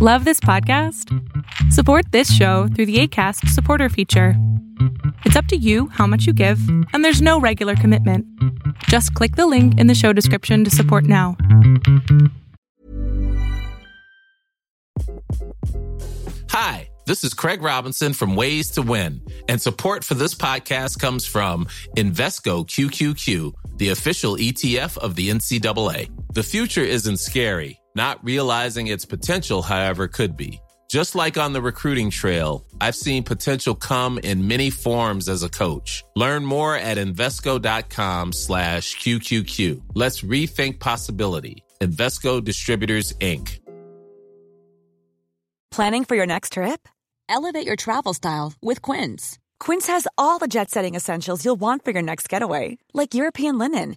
Love this podcast? Support this show through the ACAST supporter feature. It's up to you how much you give, and there's no regular commitment. Just click the link in the show description to support now. Hi, this is Craig Robinson from Ways to Win, and support for this podcast comes from Invesco QQQ, the official ETF of the NCAA. The future isn't scary not realizing its potential, however, could be. Just like on the recruiting trail, I've seen potential come in many forms as a coach. Learn more at Invesco.com slash QQQ. Let's rethink possibility. Invesco Distributors, Inc. Planning for your next trip? Elevate your travel style with Quince. Quince has all the jet setting essentials you'll want for your next getaway, like European linen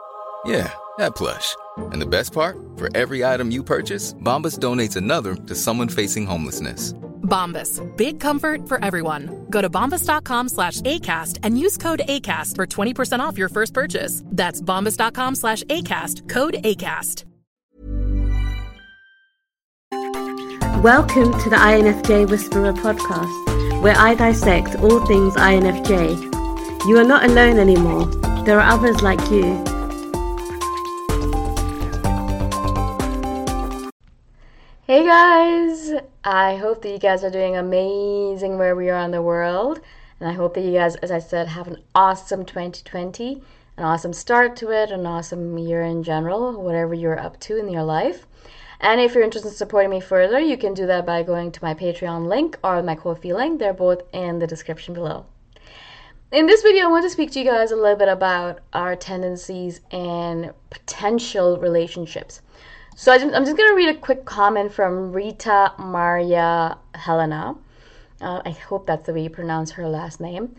Yeah, that plush. And the best part, for every item you purchase, Bombas donates another to someone facing homelessness. Bombas, big comfort for everyone. Go to bombas.com slash ACAST and use code ACAST for 20% off your first purchase. That's bombas.com slash ACAST, code ACAST. Welcome to the INFJ Whisperer podcast, where I dissect all things INFJ. You are not alone anymore, there are others like you. Hey guys! I hope that you guys are doing amazing wherever you are in the world. And I hope that you guys, as I said, have an awesome 2020, an awesome start to it, an awesome year in general, whatever you're up to in your life. And if you're interested in supporting me further, you can do that by going to my Patreon link or my Ko-fi link. They're both in the description below. In this video, I want to speak to you guys a little bit about our tendencies and potential relationships. So I am just going to read a quick comment from Rita Maria Helena. Uh, I hope that's the way you pronounce her last name.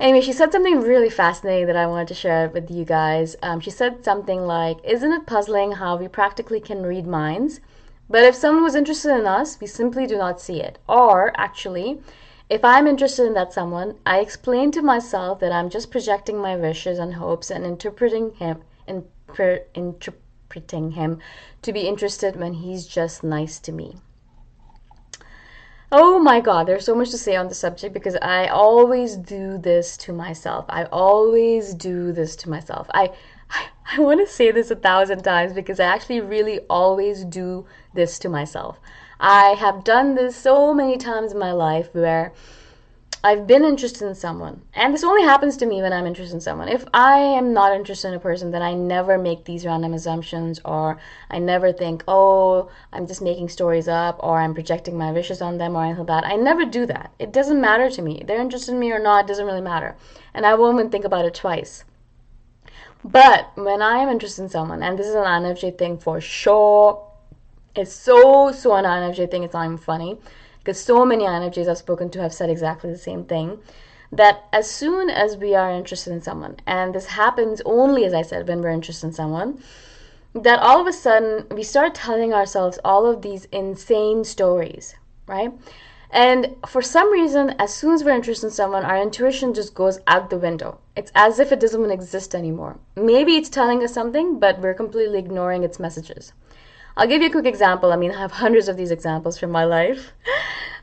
Anyway, she said something really fascinating that I wanted to share with you guys. Um, she said something like, Isn't it puzzling how we practically can read minds? But if someone was interested in us, we simply do not see it. Or, actually, if I'm interested in that someone, I explain to myself that I'm just projecting my wishes and hopes and interpreting him, interpreting interpreting him to be interested when he's just nice to me. Oh my god, there's so much to say on the subject because I always do this to myself. I always do this to myself. I I, I want to say this a thousand times because I actually really always do this to myself. I have done this so many times in my life where I've been interested in someone, and this only happens to me when I'm interested in someone. If I am not interested in a person, then I never make these random assumptions, or I never think, oh, I'm just making stories up, or I'm projecting my wishes on them, or anything like that. I never do that. It doesn't matter to me. They're interested in me or not, it doesn't really matter. And I won't even think about it twice. But when I am interested in someone, and this is an INFJ thing for sure, it's so, so an INFJ thing, it's not even funny because so many INFJs I've spoken to have said exactly the same thing that as soon as we are interested in someone, and this happens only, as I said, when we're interested in someone, that all of a sudden we start telling ourselves all of these insane stories, right? And for some reason, as soon as we're interested in someone, our intuition just goes out the window. It's as if it doesn't even exist anymore. Maybe it's telling us something, but we're completely ignoring its messages. I'll give you a quick example. I mean, I have hundreds of these examples from my life.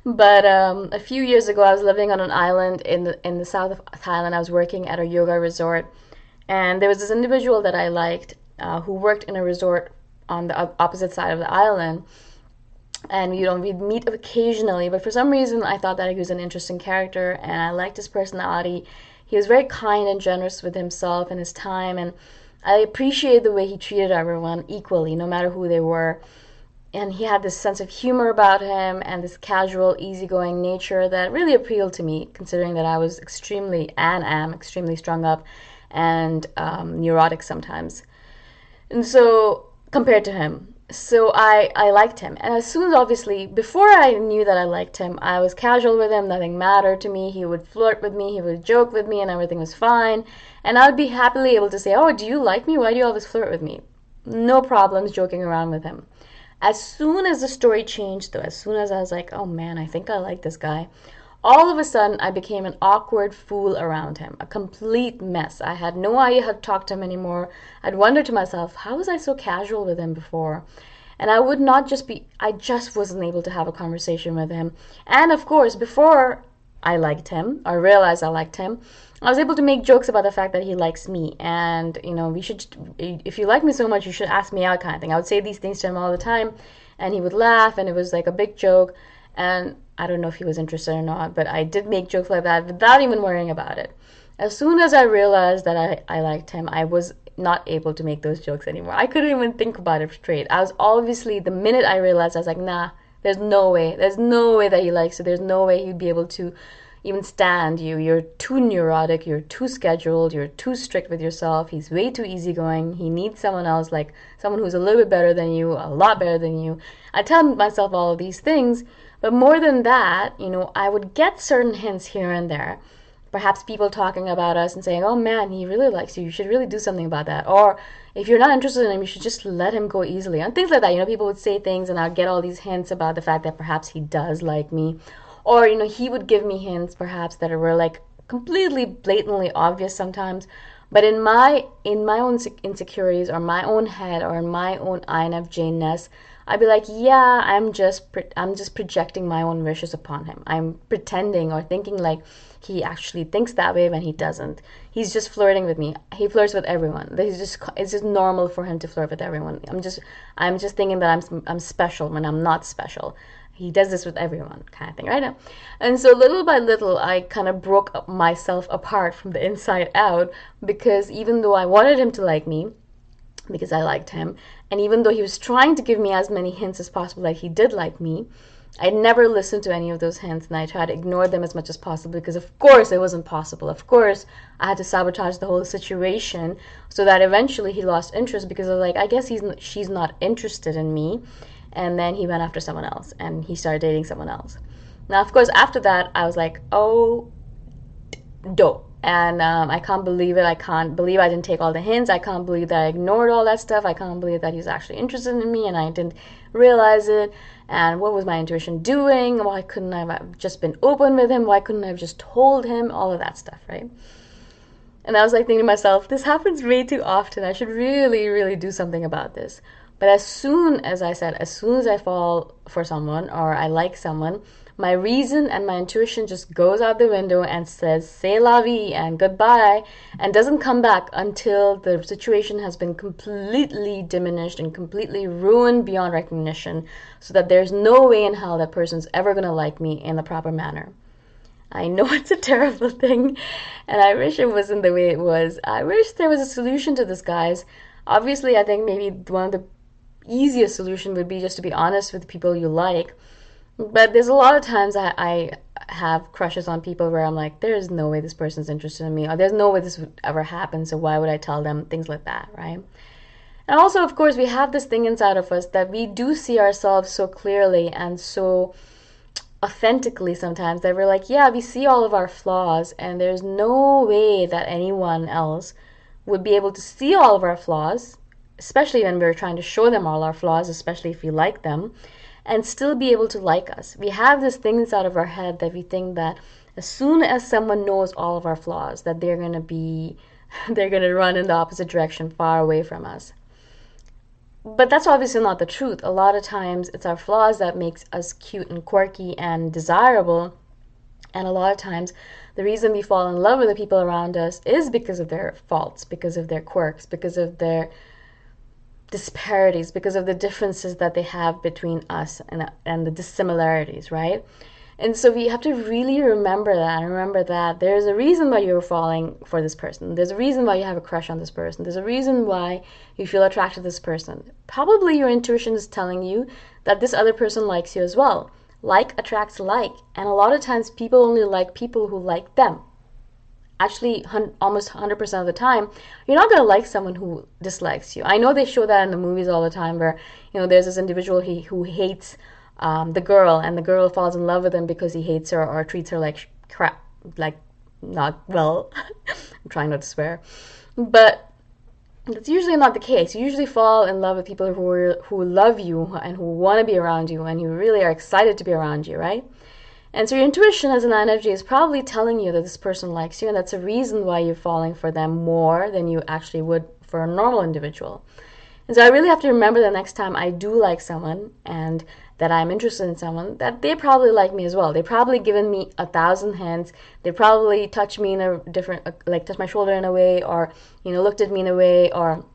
but um, a few years ago, I was living on an island in the, in the south of Thailand. I was working at a yoga resort, and there was this individual that I liked uh, who worked in a resort on the opposite side of the island. And you know, we'd meet occasionally, but for some reason, I thought that he was an interesting character, and I liked his personality. He was very kind and generous with himself and his time, and I appreciated the way he treated everyone equally, no matter who they were. And he had this sense of humor about him and this casual, easygoing nature that really appealed to me, considering that I was extremely and am extremely strung up and um, neurotic sometimes. And so, compared to him, so I, I liked him. And as soon as, obviously, before I knew that I liked him, I was casual with him. Nothing mattered to me. He would flirt with me. He would joke with me, and everything was fine. And I would be happily able to say, Oh, do you like me? Why do you always flirt with me? No problems joking around with him. As soon as the story changed, though, as soon as I was like, Oh man, I think I like this guy, all of a sudden I became an awkward fool around him, a complete mess. I had no idea how to talk to him anymore. I'd wonder to myself, how was I so casual with him before? And I would not just be, I just wasn't able to have a conversation with him. And of course, before I liked him, or realized I liked him, I was able to make jokes about the fact that he likes me. And, you know, we should, if you like me so much, you should ask me out kind of thing. I would say these things to him all the time, and he would laugh, and it was like a big joke. And I don't know if he was interested or not, but I did make jokes like that without even worrying about it. As soon as I realized that I, I liked him, I was not able to make those jokes anymore. I couldn't even think about it straight. I was obviously, the minute I realized, I was like, nah, there's no way. There's no way that he likes you. There's no way he'd be able to even stand you. You're too neurotic. You're too scheduled. You're too strict with yourself. He's way too easygoing. He needs someone else, like someone who's a little bit better than you, a lot better than you. I tell myself all of these things but more than that, you know, I would get certain hints here and there. Perhaps people talking about us and saying, oh man, he really likes you. You should really do something about that. Or if you're not interested in him, you should just let him go easily. And things like that. You know, people would say things and I'd get all these hints about the fact that perhaps he does like me. Or, you know, he would give me hints perhaps that were like completely blatantly obvious sometimes. But in my in my own insecurities or my own head or in my own INFJ-ness, I'd be like, yeah, I'm just I'm just projecting my own wishes upon him. I'm pretending or thinking like he actually thinks that way when he doesn't. He's just flirting with me. He flirts with everyone. He's just it's just normal for him to flirt with everyone. I'm just I'm just thinking that I'm I'm special when I'm not special. He does this with everyone, kind of thing, right? And so little by little, I kind of broke myself apart from the inside out because even though I wanted him to like me, because I liked him. And even though he was trying to give me as many hints as possible that he did like me, I never listened to any of those hints and I tried to ignore them as much as possible because, of course, it wasn't possible. Of course, I had to sabotage the whole situation so that eventually he lost interest because I was like, I guess he's she's not interested in me. And then he went after someone else and he started dating someone else. Now, of course, after that, I was like, oh, dope and um, I can't believe it. I can't believe I didn't take all the hints. I can't believe that I ignored all that stuff. I can't believe that he's actually interested in me and I didn't realize it. And what was my intuition doing? Why couldn't I have just been open with him? Why couldn't I have just told him? All of that stuff, right? And I was like thinking to myself, this happens way too often. I should really, really do something about this. But as soon as I said, as soon as I fall for someone or I like someone, my reason and my intuition just goes out the window and says say la vie" and goodbye, and doesn't come back until the situation has been completely diminished and completely ruined beyond recognition, so that there's no way in hell that person's ever gonna like me in the proper manner. I know it's a terrible thing, and I wish it wasn't the way it was. I wish there was a solution to this, guys. Obviously, I think maybe one of the easiest solution would be just to be honest with people you like. But there's a lot of times I, I have crushes on people where I'm like, there's no way this person's interested in me, or there's no way this would ever happen, so why would I tell them things like that, right? And also, of course, we have this thing inside of us that we do see ourselves so clearly and so authentically sometimes that we're like, yeah, we see all of our flaws, and there's no way that anyone else would be able to see all of our flaws, especially when we're trying to show them all our flaws, especially if we like them, and still be able to like us. We have this thing inside of our head that we think that as soon as someone knows all of our flaws, that they're going to be they're going to run in the opposite direction far away from us but that's obviously not the truth. A lot of times it's our flaws that makes us cute and quirky and desirable. And a lot of times the reason we fall in love with the people around us is because of their faults, because of their quirks, because of their disparities, because of the differences that they have between us and, and the dissimilarities, right? And so we have to really remember that and remember that there's a reason why you're falling for this person. There's a reason why you have a crush on this person. There's a reason why you feel attracted to this person. Probably your intuition is telling you that this other person likes you as well. Like attracts like. And a lot of times people only like people who like them. Actually, almost 100% of the time, you're not going to like someone who dislikes you. I know they show that in the movies all the time where, you know, there's this individual he, who hates um, the girl, and the girl falls in love with him because he hates her or treats her like crap, like not well. I'm trying not to swear, but that's usually not the case. You usually fall in love with people who are, who love you and who want to be around you and who really are excited to be around you, right? And so your intuition as an energy is probably telling you that this person likes you, and that's a reason why you're falling for them more than you actually would for a normal individual. And so I really have to remember the next time I do like someone and that I'm interested in someone, that they probably like me as well. They've probably given me a thousand hints. They probably touched me in a different, uh, like touched my shoulder in a way, or you know, looked at me in a way, or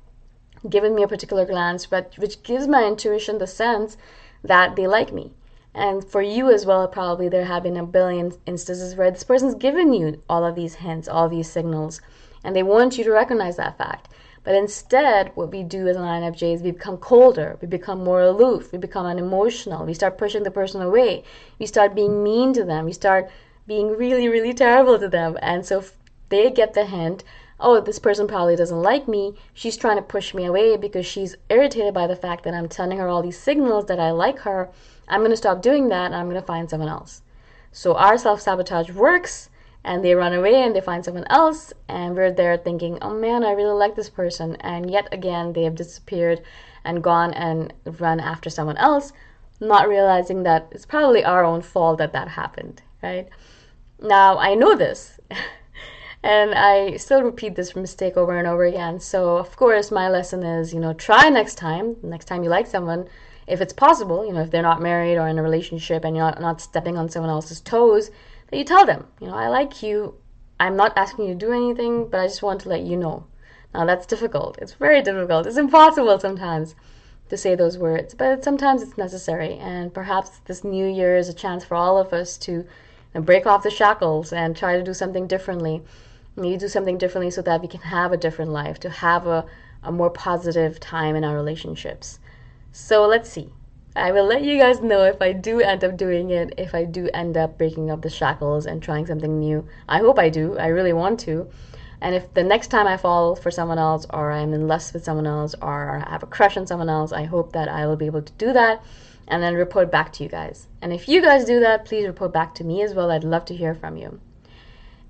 given me a particular glance, but which gives my intuition the sense that they like me. And for you as well, probably there have been a billion instances where this person's given you all of these hints, all these signals, and they want you to recognize that fact. But instead, what we do as an INFJ is we become colder, we become more aloof, we become unemotional, we start pushing the person away, we start being mean to them, we start being really, really terrible to them. And so they get the hint oh, this person probably doesn't like me. She's trying to push me away because she's irritated by the fact that I'm telling her all these signals that I like her. I'm going to stop doing that and I'm going to find someone else. So our self sabotage works and they run away and they find someone else and we're there thinking oh man i really like this person and yet again they have disappeared and gone and run after someone else not realizing that it's probably our own fault that that happened right now i know this and i still repeat this mistake over and over again so of course my lesson is you know try next time next time you like someone if it's possible you know if they're not married or in a relationship and you're not, not stepping on someone else's toes that you tell them, you know, I like you. I'm not asking you to do anything, but I just want to let you know. Now that's difficult. It's very difficult. It's impossible sometimes to say those words, but sometimes it's necessary. And perhaps this new year is a chance for all of us to break off the shackles and try to do something differently. Maybe do something differently so that we can have a different life, to have a, a more positive time in our relationships. So let's see. I will let you guys know if I do end up doing it, if I do end up breaking up the shackles and trying something new. I hope I do. I really want to. And if the next time I fall for someone else, or I'm in lust with someone else, or I have a crush on someone else, I hope that I will be able to do that and then report back to you guys. And if you guys do that, please report back to me as well. I'd love to hear from you.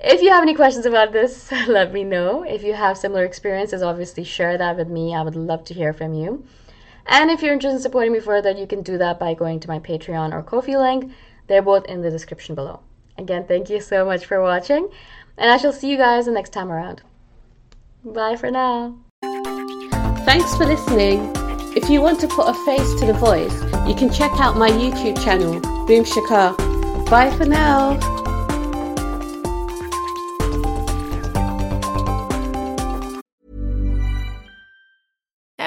If you have any questions about this, let me know. If you have similar experiences, obviously share that with me. I would love to hear from you. And if you're interested in supporting me further, you can do that by going to my Patreon or Ko-fi link. They're both in the description below. Again, thank you so much for watching, and I shall see you guys the next time around. Bye for now. Thanks for listening. If you want to put a face to the voice, you can check out my YouTube channel, Boom Shikha. Bye for now.